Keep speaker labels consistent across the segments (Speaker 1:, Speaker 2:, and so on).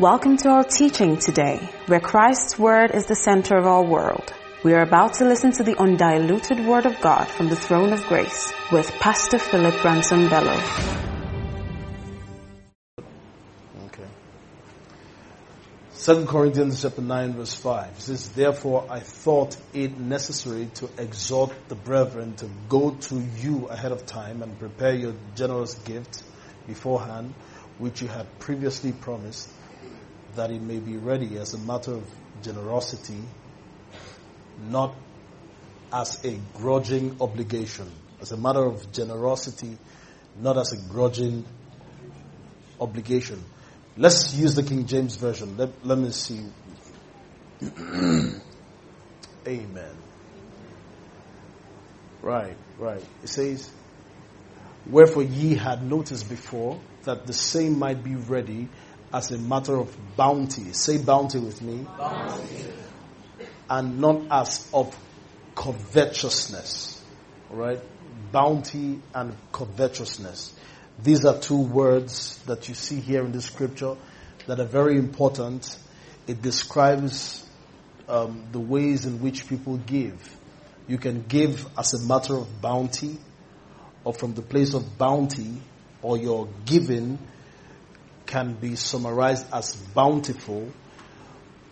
Speaker 1: Welcome to our teaching today, where Christ's Word is the center of our world. We are about to listen to the undiluted Word of God from the throne of grace with Pastor Philip Ransom Bello.
Speaker 2: Okay. 2 Corinthians chapter 9 verse 5 says, Therefore I thought it necessary to exhort the brethren to go to you ahead of time and prepare your generous gift beforehand, which you had previously promised, that it may be ready as a matter of generosity, not as a grudging obligation. As a matter of generosity, not as a grudging obligation. Let's use the King James Version. Let, let me see. Amen. Right, right. It says, Wherefore ye had noticed before that the same might be ready as a matter of bounty. Say bounty with me. Bounty. And not as of covetousness. Alright? Bounty and covetousness. These are two words that you see here in the scripture that are very important. It describes um, the ways in which people give. You can give as a matter of bounty or from the place of bounty or your giving can be summarized as bountiful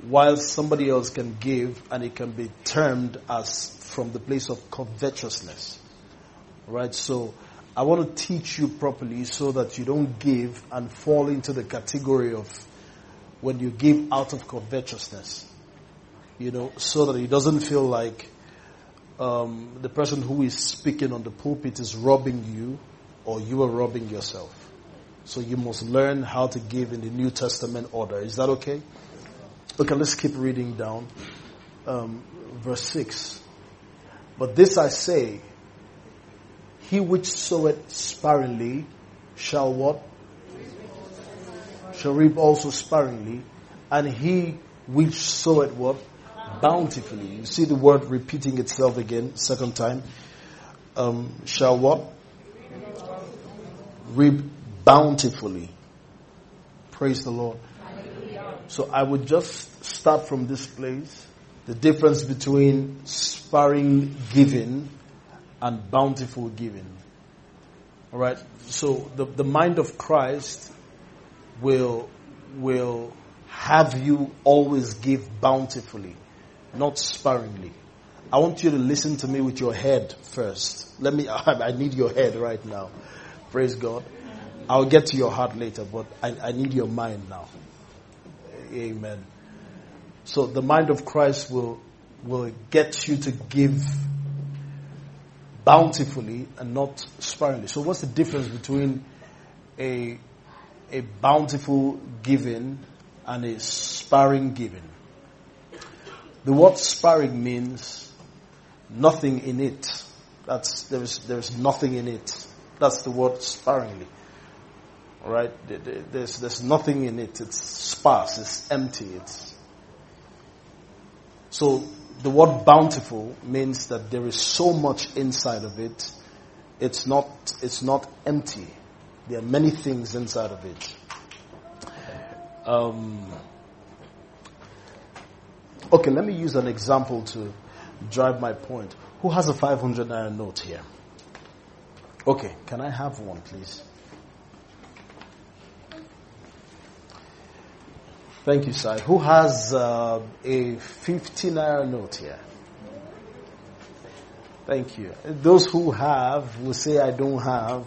Speaker 2: while somebody else can give and it can be termed as from the place of covetousness. Right? So I want to teach you properly so that you don't give and fall into the category of when you give out of covetousness. You know, so that it doesn't feel like um, the person who is speaking on the pulpit is robbing you or you are robbing yourself. So you must learn how to give in the New Testament order. Is that okay? Okay, let's keep reading down. Um, verse 6. But this I say, he which soweth sparingly shall what? Shall reap also sparingly. And he which soweth what? bountifully. You see the word repeating itself again, second time. Um, shall what? Reap bountifully. Praise the Lord. So I would just start from this place. The difference between sparing giving and bountiful giving. Alright? So the, the mind of Christ will, will have you always give bountifully not sparingly. I want you to listen to me with your head first. Let me, I need your head right now. Praise God. I'll get to your heart later, but I, I need your mind now. Amen. So the mind of Christ will, will get you to give bountifully and not sparingly. So what's the difference between a, a bountiful giving and a sparing giving? The word sparing means nothing in it. That's, there's, there's nothing in it. That's the word sparingly. Alright? There's, there's nothing in it. It's sparse. It's empty. It's, so the word bountiful means that there is so much inside of it. It's not, it's not empty. There are many things inside of it. Um, Okay, let me use an example to drive my point. Who has a 500 naira note here? Okay, can I have one, please? Thank you, sir. Who has uh, a 50 naira note here? Thank you. Those who have will say, I don't have.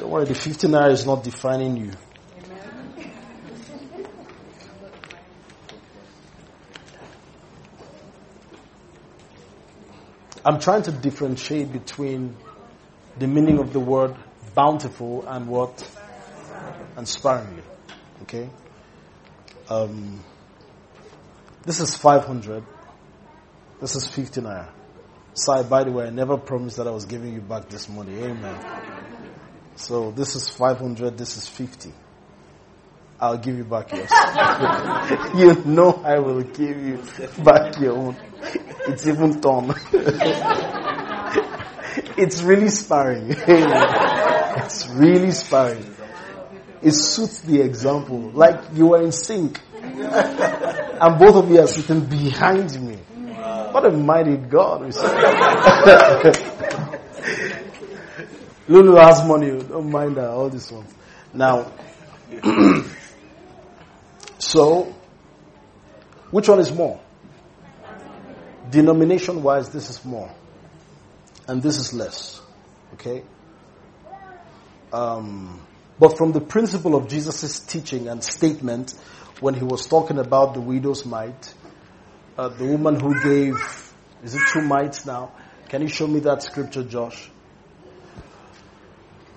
Speaker 2: Don't worry, the 50 naira is not defining you. I'm trying to differentiate between the meaning of the word bountiful and what? And sparingly. Okay? Um, this is 500. This is 50 naira. Sai, by the way, I never promised that I was giving you back this money. Amen. So this is 500, this is 50. I'll give you back yours. you know I will give you back your own. It's even torn. it's really sparring. it's really sparring. It suits the example. Like you were in sync. and both of you are sitting behind me. What a mighty God we Lulu has money. Don't mind that. All this one. Now, so, which one is more? Denomination wise, this is more. And this is less. Okay? Um, but from the principle of Jesus' teaching and statement, when he was talking about the widow's mite, uh, the woman who gave, is it two mites now? Can you show me that scripture, Josh?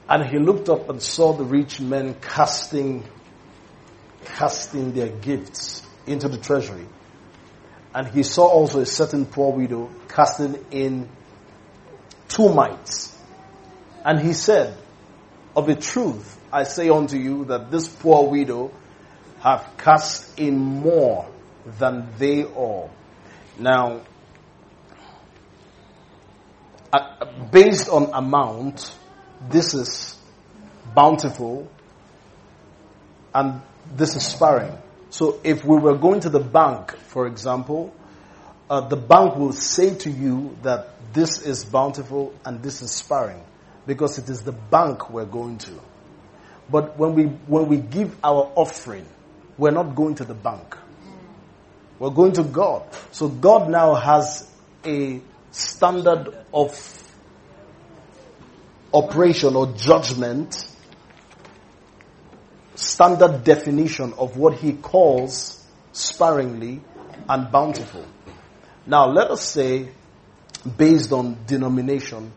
Speaker 2: And he looked up and saw the rich men casting, casting their gifts into the treasury. And he saw also a certain poor widow casting in two mites. And he said, of a truth, I say unto you that this poor widow have cast in more than they all. Now, uh, based on amount, this is bountiful and this is sparing. So if we were going to the bank, for example, uh, the bank will say to you that this is bountiful and this is sparing because it is the bank we're going to. But when we, when we give our offering, we're not going to the bank. We're going to God. So God now has a standard of operation or judgment, standard definition of what he calls sparingly and bountiful. Now let us say, based on denomination,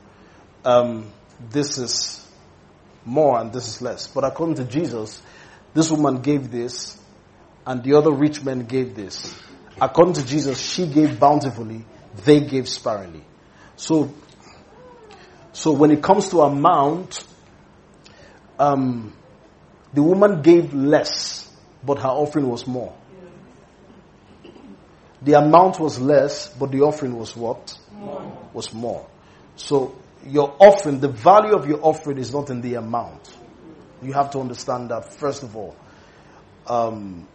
Speaker 2: um, this is more and this is less. But according to Jesus, this woman gave this and the other rich men gave this. According to Jesus, she gave bountifully, they gave sparingly. So, so when it comes to amount, um, the woman gave less, but her offering was more. The amount was less, but the offering was what? More. Was more. So your offering, the value of your offering is not in the amount. You have to understand that first of all. Um,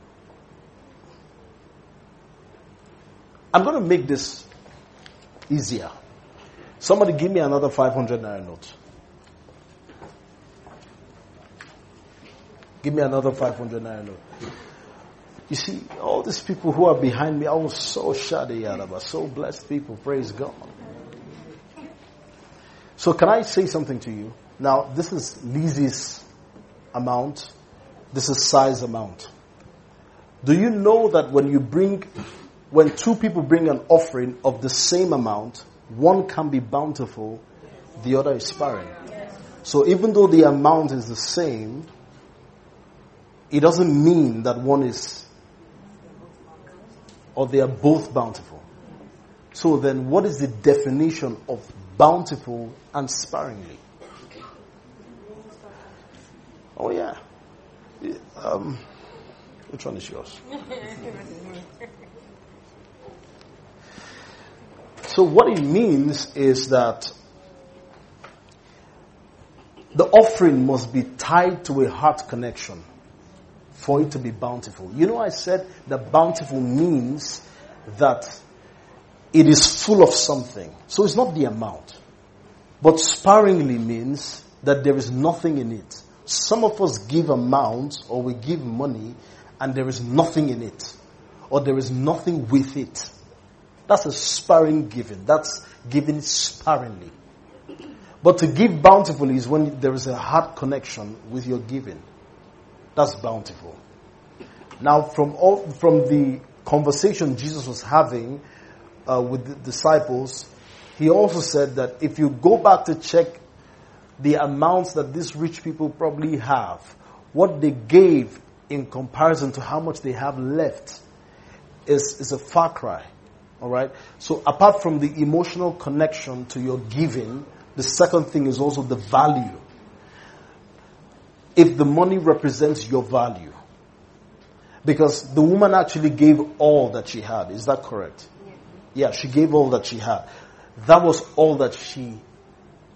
Speaker 2: I'm going to make this easier. Somebody give me another 500 naira note. Give me another 500 naira note. You see, all these people who are behind me, I was so shady, but so blessed people, praise God. So can I say something to you? Now, this is Lizzie's amount. This is size amount. Do you know that when you bring, when two people bring an offering of the same amount, one can be bountiful, the other is sparing. So even though the amount is the same, it doesn't mean that one is, or they are both bountiful. So then what is the definition of bountiful and sparingly. Oh yeah. Um, which one is yours? so what it means is that the offering must be tied to a heart connection for it to be bountiful. You know, I said that bountiful means that it is full of something. So it's not the amount. But sparingly means that there is nothing in it. Some of us give amounts or we give money and there is nothing in it. Or there is nothing with it. That's a sparing giving. That's giving sparingly. But to give bountifully is when there is a heart connection with your giving. That's bountiful. Now from all, from the conversation Jesus was having uh, with the disciples, he also said that if you go back to check the amounts that these rich people probably have, what they gave in comparison to how much they have left is, is a far cry. Alright? So apart from the emotional connection to your giving, the second thing is also the value. If the money represents your value. Because the woman actually gave all that she had. Is that correct? Yeah, she gave all that she had. That was all that she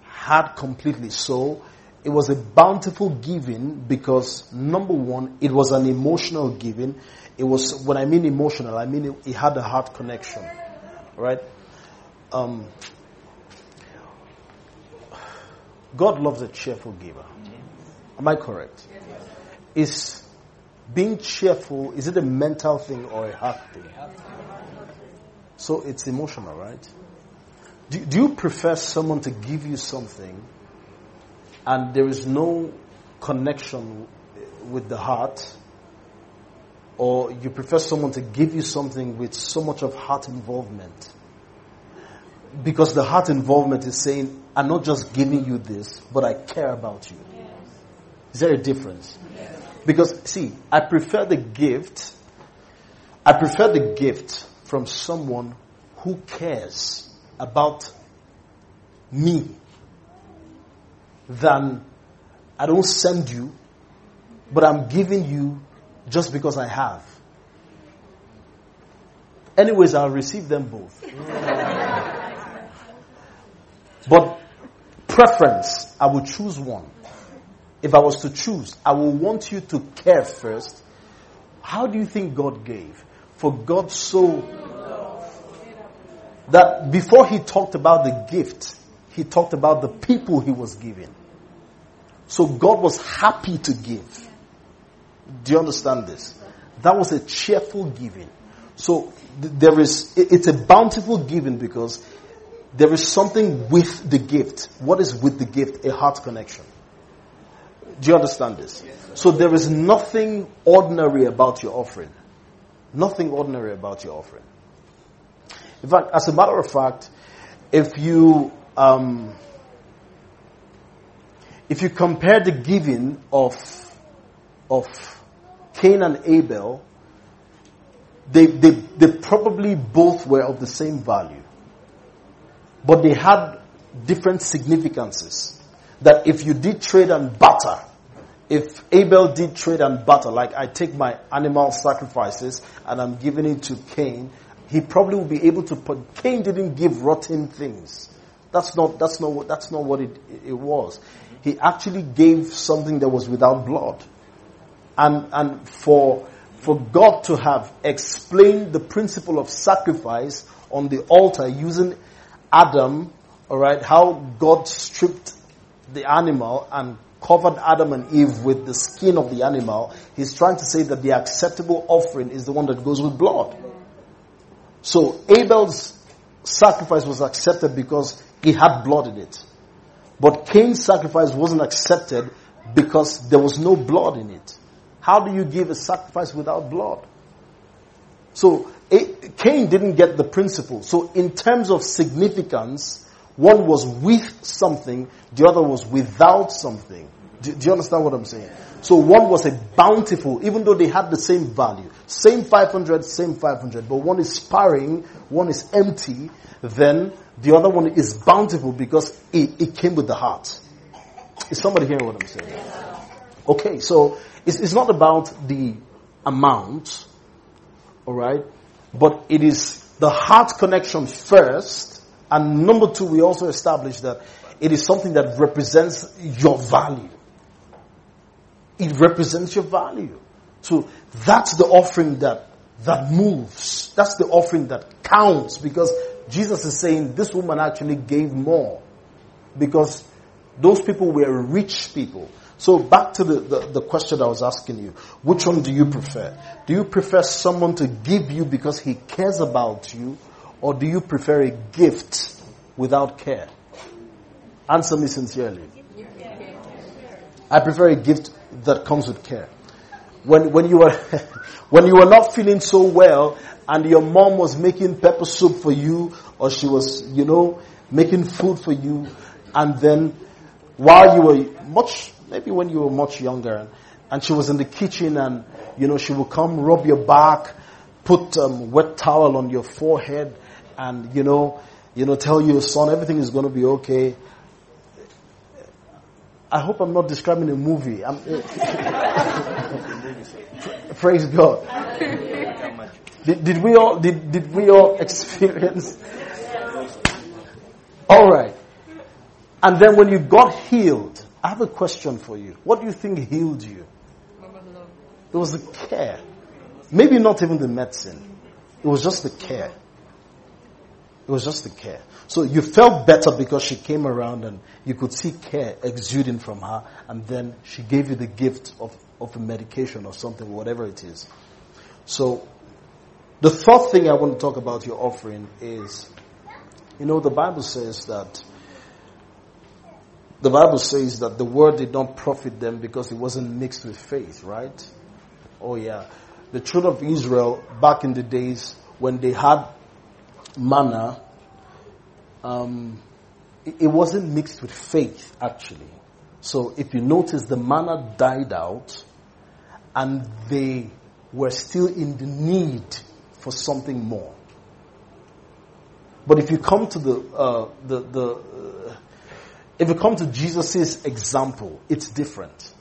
Speaker 2: had completely. So it was a bountiful giving because number one, it was an emotional giving. It was, when I mean emotional, I mean it, it had a heart connection, right? Um, God loves a cheerful giver. Am I correct? Is being cheerful, is it a mental thing or a heart thing? So it's emotional, right? Do, do you prefer someone to give you something and there is no connection with the heart? Or you prefer someone to give you something with so much of heart involvement? Because the heart involvement is saying, I'm not just giving you this, but I care about you. Is there a difference? Because, see, I prefer the gift, I prefer the gift from someone who cares about me than I don't send you, but I'm giving you just because I have. Anyways, I'll receive them both. but preference, I would choose one. If I was to choose, I will want you to care first. How do you think God gave? For God so that before he talked about the gift, he talked about the people he was giving. So God was happy to give. Do you understand this? That was a cheerful giving. So there is, it's a bountiful giving because there is something with the gift. What is with the gift? A heart connection. Do you understand this? So there is nothing ordinary about your offering. Nothing ordinary about your offering. In fact, as a matter of fact, if you um, if you compare the giving of of Cain and Abel, they, they, they probably both were of the same value. But they had different significances. That if you did trade and butter, if Abel did trade and butter, like I take my animal sacrifices and I'm giving it to Cain, he probably will be able to put, Cain didn't give rotten things. That's not, that's not what, that's not what it, it was. He actually gave something that was without blood. And, and for, for God to have explained the principle of sacrifice on the altar using Adam, alright, how God stripped the animal and covered Adam and Eve with the skin of the animal, he's trying to say that the acceptable offering is the one that goes with blood. So Abel's sacrifice was accepted because he had blood in it. But Cain's sacrifice wasn't accepted because there was no blood in it. How do you give a sacrifice without blood? So Cain didn't get the principle. So in terms of significance, one was with something, the other was without something. Do, do, you understand what I'm saying? So one was a bountiful, even though they had the same value. Same 500, same 500, but one is sparring, one is empty, then the other one is bountiful because it, it came with the heart. Is somebody hearing what I'm saying? Okay, so it's, it's not about the amount, alright, but it is the heart connection first, and number two, we also established that it is something that represents your value. It represents your value. So that's the offering that, that moves. That's the offering that counts because Jesus is saying this woman actually gave more because those people were rich people. So back to the, the, the, question I was asking you. Which one do you prefer? Do you prefer someone to give you because he cares about you or do you prefer a gift without care? Answer me sincerely. I prefer a gift that comes with care. When, when you were, when you were not feeling so well and your mom was making pepper soup for you or she was, you know, making food for you and then while you were much, maybe when you were much younger and she was in the kitchen and, you know, she would come rub your back, put um, wet towel on your forehead and, you know, you know, tell you, son, everything is going to be okay. I hope I'm not describing a movie. Praise God. Did, did, we all did, did we all experience? All right. And then when you got healed I have a question for you. What do you think healed you? It was the care. Maybe not even the medicine. It was just the care. It was just the care. So you felt better because she came around and you could see care exuding from her and then she gave you the gift of, of a medication or something, whatever it is. So the third thing I want to talk about your offering is, you know, the Bible says that the Bible says that the word did not profit them because it wasn't mixed with faith, right? Oh yeah. The children of Israel back in the days when they had manna, um, it, it wasn't mixed with faith actually. So if you notice, the manna died out, and they were still in the need for something more. But if you come to the uh, the the uh, if you come to Jesus' example, it's different.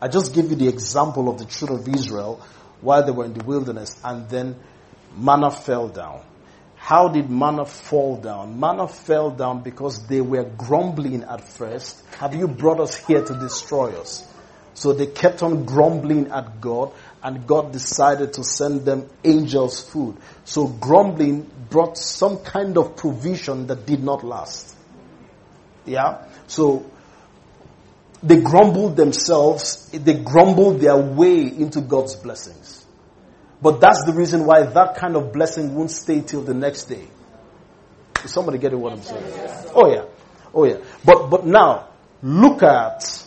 Speaker 2: I just give you the example of the children of Israel while they were in the wilderness, and then manna fell down. How did manna fall down? Manna fell down because they were grumbling at first. Have you brought us here to destroy us? So they kept on grumbling at God, and God decided to send them angels' food. So grumbling brought some kind of provision that did not last. Yeah? So they grumbled themselves, they grumbled their way into God's blessings. But that's the reason why that kind of blessing won't stay till the next day. Is somebody getting what I'm saying? Oh yeah. Oh yeah. But, but now, look at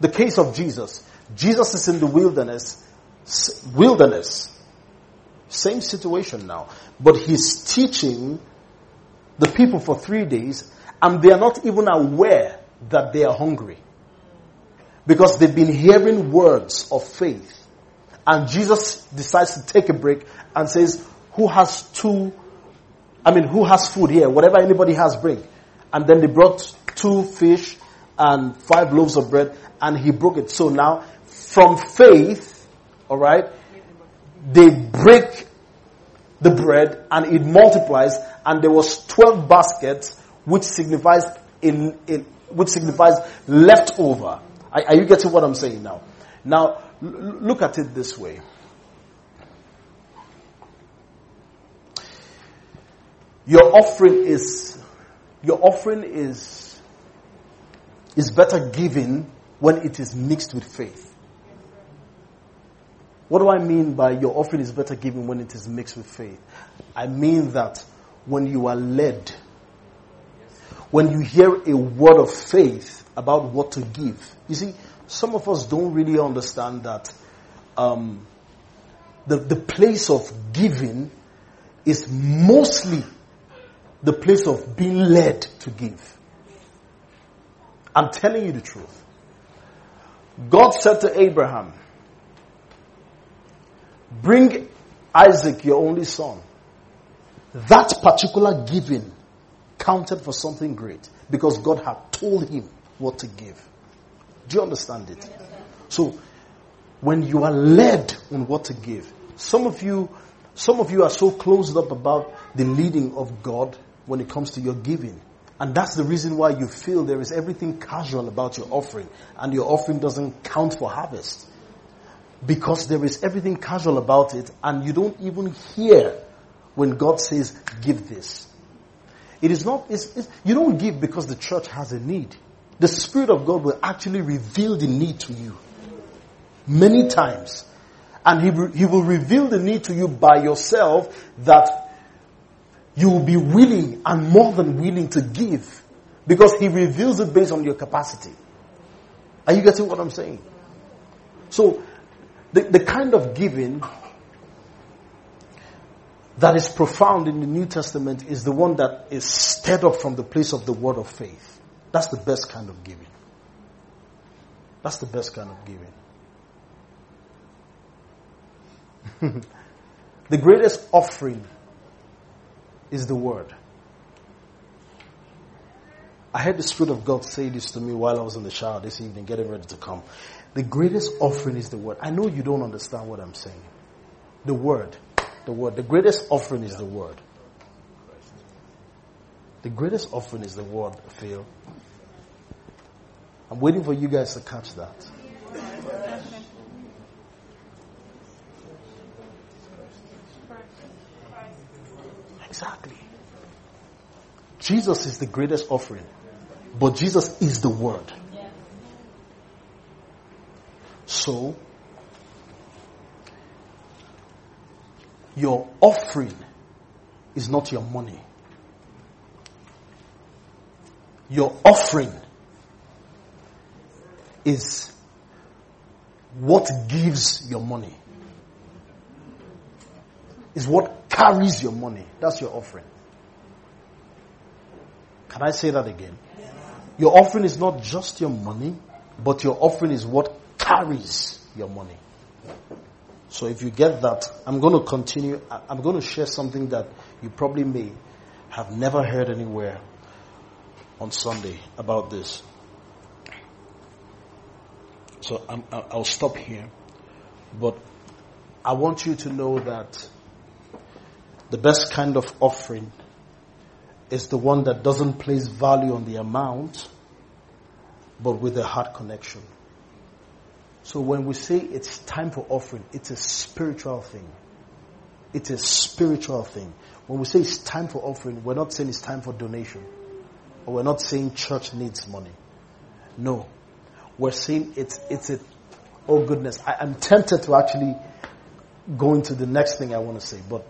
Speaker 2: the case of Jesus. Jesus is in the wilderness, wilderness. Same situation now. But he's teaching the people for three days and they are not even aware that they are hungry. Because they've been hearing words of faith. And Jesus decides to take a break and says, who has two, I mean, who has food here? Whatever anybody has, bring. And then they brought two fish and five loaves of bread and he broke it. So now, from faith, alright, they break the bread and it multiplies and there was 12 baskets which signifies in, in which signifies leftover. Are, are you getting what I'm saying now? Now, look at it this way. Your offering is, your offering is, is better given when it is mixed with faith. What do I mean by your offering is better given when it is mixed with faith? I mean that when you are led, when you hear a word of faith about what to give. You see, some of us don't really understand that um, the, the place of giving is mostly the place of being led to give. I'm telling you the truth. God said to Abraham, Bring Isaac, your only son. That particular giving counted for something great because God had told him what to give. Do you understand it? So, when you are led on what to give, some of you, some of you are so closed up about the leading of God when it comes to your giving. And that's the reason why you feel there is everything casual about your offering and your offering doesn't count for harvest. Because there is everything casual about it and you don't even hear when God says, give this. It is not, it's, it's, you don't give because the church has a need the Spirit of God will actually reveal the need to you. Many times. And he, he will reveal the need to you by yourself that you will be willing and more than willing to give. Because he reveals it based on your capacity. Are you getting what I'm saying? So, the, the kind of giving that is profound in the New Testament is the one that is stirred up from the place of the word of faith. That's the best kind of giving. That's the best kind of giving. the greatest offering is the word. I heard the Spirit of God say this to me while I was in the shower this evening, getting ready to come. The greatest offering is the word. I know you don't understand what I'm saying. The word. The word. The greatest offering is the word. The greatest offering is the word, Phil. I'm waiting for you guys to catch that. Exactly. Jesus is the greatest offering, but Jesus is the Word. So, your offering is not your money. Your offering is what gives your money. Is what carries your money. That's your offering. Can I say that again? Your offering is not just your money, but your offering is what carries your money. So if you get that, I'm going to continue. I'm going to share something that you probably may have never heard anywhere on Sunday about this. So i will stop here. But I want you to know that the best kind of offering is the one that doesn't place value on the amount, but with a heart connection. So when we say it's time for offering, it's a spiritual thing. It's a spiritual thing. When we say it's time for offering, we're not saying it's time for donation. Or we're not saying church needs money. No. We're saying it's, it's a, oh goodness, I, am tempted to actually go into the next thing I want to say, but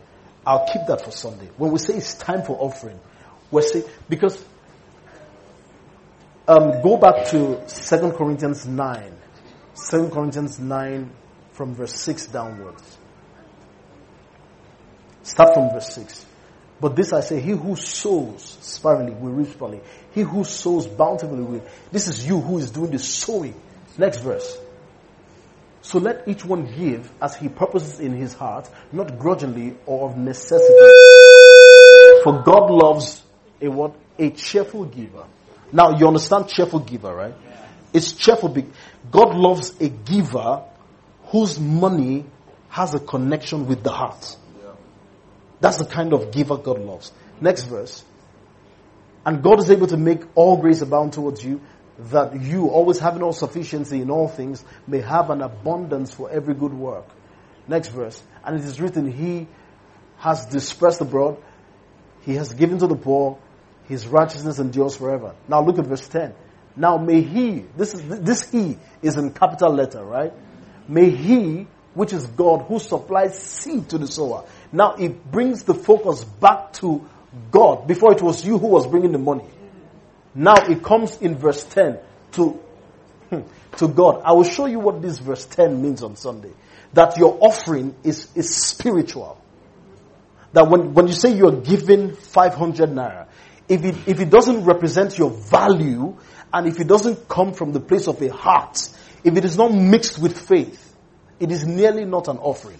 Speaker 2: I'll keep that for Sunday. When we say it's time for offering, we're saying, because, um, go back to 2 Corinthians 9. 2 Corinthians 9 from verse 6 downwards. Start from verse 6. But this I say, he who sows sparingly will reap sparingly. He who sows bountifully will. This is you who is doing the sowing. Next verse. So let each one give as he purposes in his heart, not grudgingly or of necessity. For God loves a what? A cheerful giver. Now you understand cheerful giver, right? It's cheerful. God loves a giver whose money has a connection with the heart. That's the kind of giver God loves. Next verse. And God is able to make all grace abound towards you, that you, always having all sufficiency in all things, may have an abundance for every good work. Next verse. And it is written, He has dispersed abroad, He has given to the poor, His righteousness endures forever. Now look at verse 10. Now may he, this is, this he is in capital letter, right? May he, which is God, who supplies seed to the sower. Now it brings the focus back to God. Before it was you who was bringing the money. Now it comes in verse 10 to, hmm, to God. I will show you what this verse 10 means on Sunday. That your offering is, is spiritual. That when, when you say you're giving 500 naira, if it, if it doesn't represent your value, and if it doesn't come from the place of a heart, if it is not mixed with faith, it is nearly not an offering.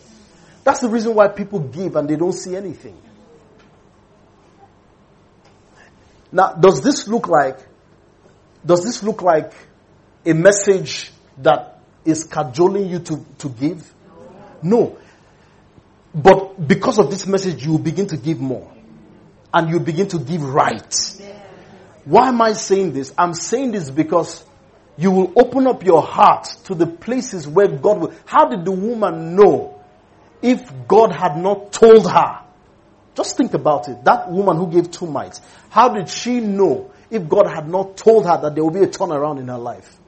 Speaker 2: That's the reason why people give and they don't see anything. Now, does this look like, does this look like a message that is cajoling you to, to give? No. But because of this message, you begin to give more. And you begin to give right. Why am I saying this? I'm saying this because you will open up your heart to the places where God will. How did the woman know if God had not told her? Just think about it. That woman who gave two mites, how did she know if God had not told her that there will be a turnaround in her life?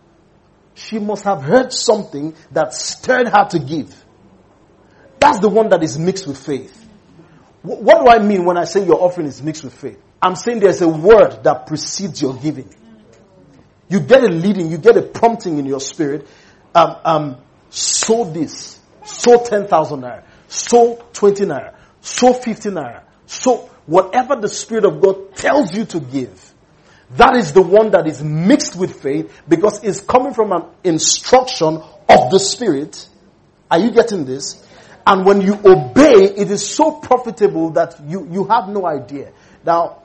Speaker 2: She must have heard something that stirred her to give. That's the one that is mixed with faith. What do I mean when I say your offering is mixed with faith? I'm saying there's a word that precedes your giving. You get a leading, you get a prompting in your spirit. Um, um, sow this, sow 10,000 naira, sow 20 naira, sow 50 naira, sow whatever the Spirit of God tells you to give. That is the one that is mixed with faith because it's coming from an instruction of the Spirit. Are you getting this? And when you obey, it is so profitable that you, you have no idea. Now,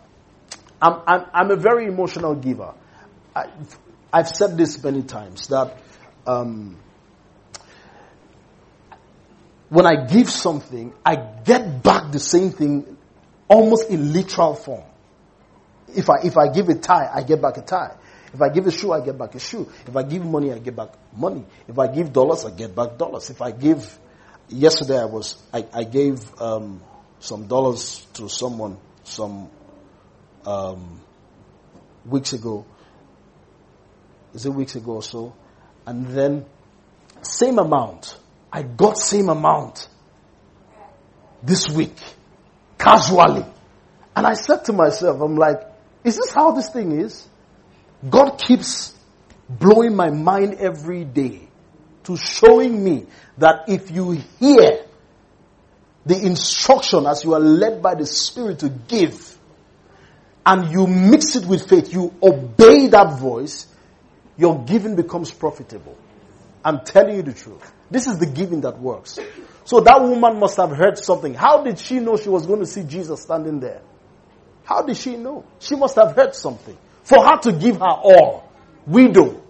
Speaker 2: I'm, I'm, I'm a very emotional giver. I, have said this many times that um, when I give something, I get back the same thing almost in literal form. If I, if I give a tie, I get back a tie. If I give a shoe, I get back a shoe. If I give money, I get back money. If I give dollars, I get back dollars. If I give, yesterday I was, I, I gave um, some dollars to someone some um, weeks ago. Is it weeks ago or so? And then same amount. I got same amount this week, casually. And I said to myself, I'm like, is this how this thing is? God keeps blowing my mind every day to showing me that if you hear the instruction as you are led by the Spirit to give, and you mix it with faith, you obey that voice, your giving becomes profitable. I'm telling you the truth. This is the giving that works. So that woman must have heard something. How did she know she was going to see Jesus standing there? How did she know? She must have heard something. For her to give her all. Widow.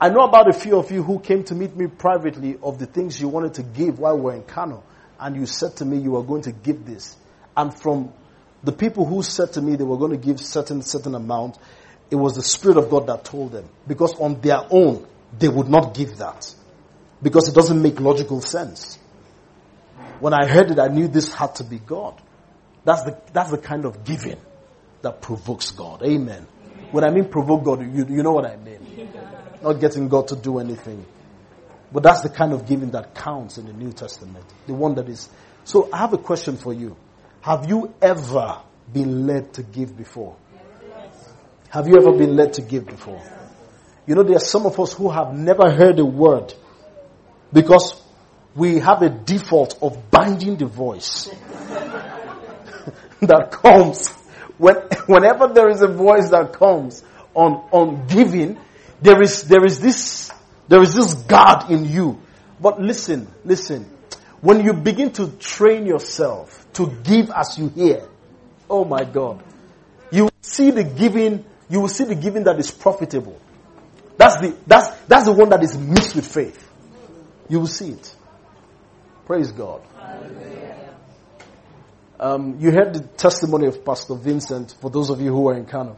Speaker 2: I know about a few of you who came to meet me privately of the things you wanted to give while we were in Kano. And you said to me you were going to give this. And from the people who said to me they were going to give certain, certain amount, it was the Spirit of God that told them. Because on their own, they would not give that. Because it doesn't make logical sense. When I heard it, I knew this had to be God. That's the, that's the kind of giving that provokes God. Amen. When I mean provoke God, you, you know what I mean. Not getting God to do anything. But that's the kind of giving that counts in the New Testament. The one that is. So I have a question for you. Have you ever been led to give before? Have you ever been led to give before? You know, there are some of us who have never heard a word because we have a default of binding the voice that comes when, whenever there is a voice that comes on, on giving, there is, there is this, there is this God in you. But listen, listen. When you begin to train yourself to give as you hear, oh my God, you see the giving, you will see the giving that is profitable. That's the, that's, that's the one that is mixed with faith. You will see it. Praise God. Um, you heard the testimony of Pastor Vincent for those of you who are in Kano.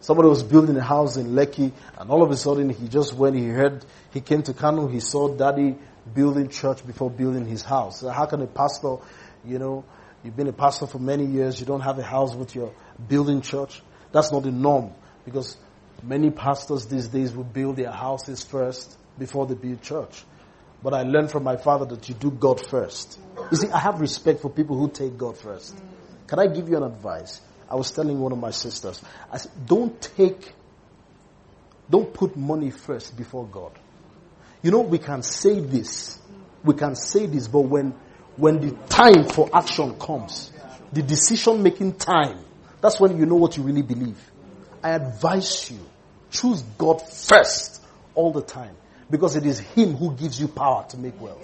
Speaker 2: Somebody was building a house in Lekki and all of a sudden he just went, he heard, he came to Kano, he saw daddy building church before building his house. So how can a pastor, you know, you've been a pastor for many years, you don't have a house with your building church? That's not the norm because many pastors these days will build their houses first before they build church. But I learned from my father that you do God first. You see, I have respect for people who take God first. Can I give you an advice? I was telling one of my sisters, I said, don't take, don't put money first before God. You know, we can say this, we can say this, but when, when the time for action comes, the decision making time, that's when you know what you really believe. I advise you, choose God first all the time. Because it is Him who gives you power to make wealth.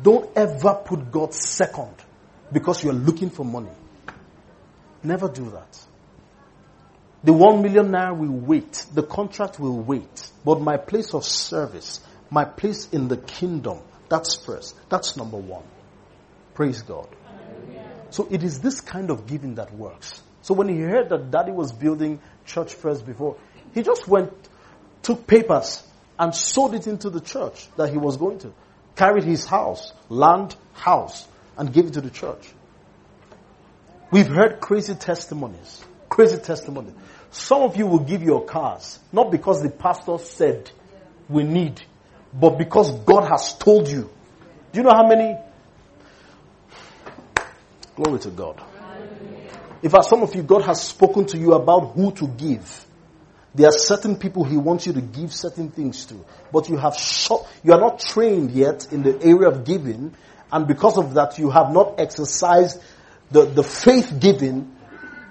Speaker 2: Don't ever put God second because you're looking for money. Never do that. The one million naira will wait. The contract will wait. But my place of service, my place in the kingdom, that's first. That's number one. Praise God. So it is this kind of giving that works. So when he heard that daddy was building church first before, he just went, took papers and sold it into the church that he was going to. Carried his house, land, house, and gave it to the church. We've heard crazy testimonies. Crazy testimonies. Some of you will give your cars, not because the pastor said we need, but because God has told you. Do you know how many? Glory to God. In fact, some of you, God has spoken to you about who to give. There are certain people he wants you to give certain things to, but you have shot, you are not trained yet in the area of giving, and because of that, you have not exercised the, the faith giving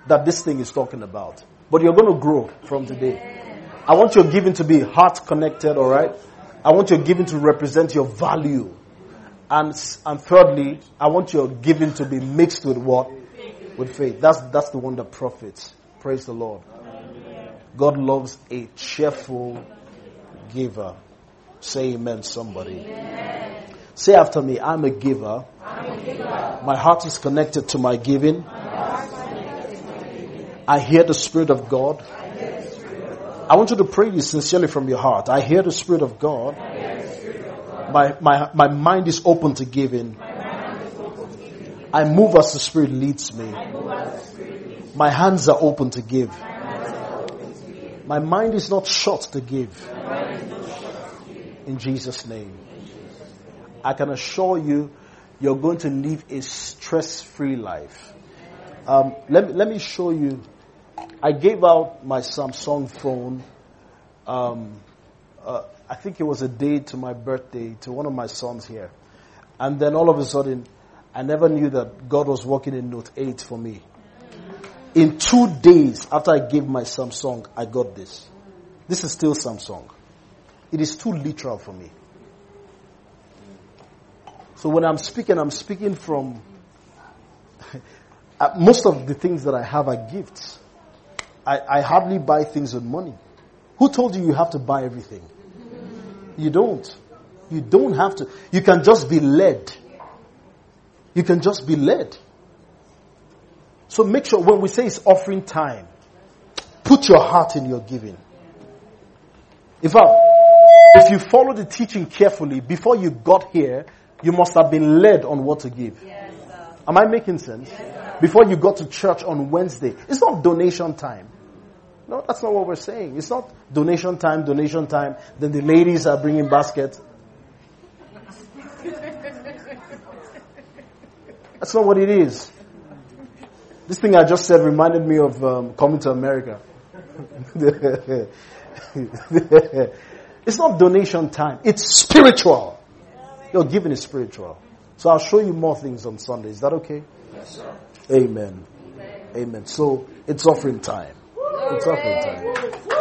Speaker 2: that this thing is talking about. But you're going to grow from today. I want your giving to be heart connected, alright? I want your giving to represent your value. And, and thirdly, I want your giving to be mixed with what? With faith. That's, that's the one that profits. Praise the Lord. God loves a cheerful giver. Say amen, somebody. Amen. Say after me, I'm a, giver.
Speaker 3: I'm a giver.
Speaker 2: My heart is connected to my giving.
Speaker 3: My, my giving.
Speaker 2: I hear the Spirit of God. I want you to pray this sincerely from your heart. I hear the Spirit of God. My, my, my mind is open to giving. I move as the Spirit leads me. My hands are open to give. My mind is not shut to give. In Jesus' name. I can assure you, you're going to live a stress-free life. Um, let, me, let me show you. I gave out my Samsung phone. Um, uh, I think it was a day to my birthday to one of my sons here. And then all of a sudden, I never knew that God was working in Note 8 for me. In two days after I gave my Samsung, I got this. This is still Samsung. It is too literal for me. So when I'm speaking, I'm speaking from uh, most of the things that I have are gifts. I, I hardly buy things with money. Who told you you have to buy everything? You don't. You don't have to. You can just be led. You can just be led. So make sure when we say it's offering time, put your heart in your giving. In fact, if you follow the teaching carefully, before you got here, you must have been led on what to give. Yes, Am I making sense? Yes, before you got to church on Wednesday, it's not donation time. No, that's not what we're saying. It's not donation time, donation time. Then the ladies are bringing baskets. That's not what it is. This thing I just said reminded me of um, coming to America. it's not donation time. It's spiritual. Your giving is spiritual. So I'll show you more things on Sunday. Is that okay?
Speaker 3: Yes, sir.
Speaker 2: Amen. Amen. So it's offering time. It's offering time.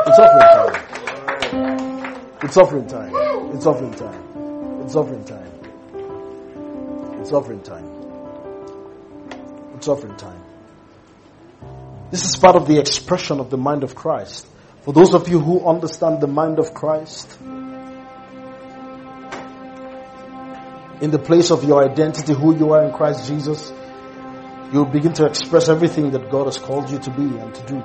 Speaker 2: It's offering time. It's offering time. It's offering time. It's offering time. It's offering time. It's offering time. This is part of the expression of the mind of Christ. For those of you who understand the mind of Christ, in the place of your identity, who you are in Christ Jesus, you'll begin to express everything that God has called you to be and to do.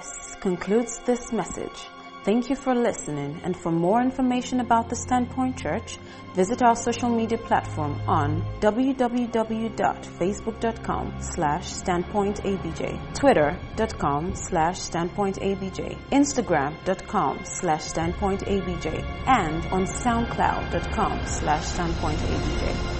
Speaker 1: This concludes this message. Thank you for listening and for more information about the Standpoint Church, visit our social media platform on www.facebook.com slash standpointabj, twitter.com slash standpointabj, instagram.com slash standpointabj, and on soundcloud.com slash standpointabj.